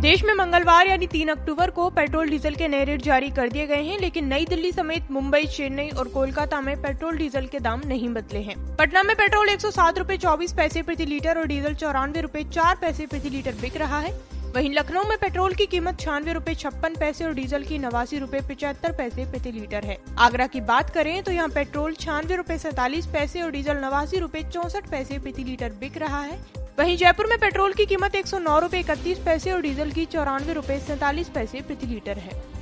देश में मंगलवार यानी 3 अक्टूबर को पेट्रोल, डीजल के नए रेट जारी कर दिए गए हैं, लेकिन नई दिल्ली समेत मुंबई, चेन्नई और कोलकाता में पेट्रोल, डीजल के दाम नहीं बदले हैं। पटना में पेट्रोल एक सौ चौबीस पैसे प्रति लीटर और डीजल चौरानवे रूपए चार पैसे प्रति लीटर बिक रहा है। वहीं लखनऊ में पेट्रोल की कीमत छियानवे रूपए छप्पन पैसे और डीजल की नवासी रूपए पिचहत्तर पैसे प्रति लीटर है। आगरा की बात करें तो यहाँ पेट्रोल छियानवे रूपए सैतालीस पैसे और डीजल नवासी रूपए चौसठ पैसे प्रति लीटर बिक रहा है। वहीं जयपुर में पेट्रोल की कीमत एक सौ नौ रूपए इकतीस पैसे और डीजल की चौरानवे रूपए सैतालीस पैसे प्रति लीटर है।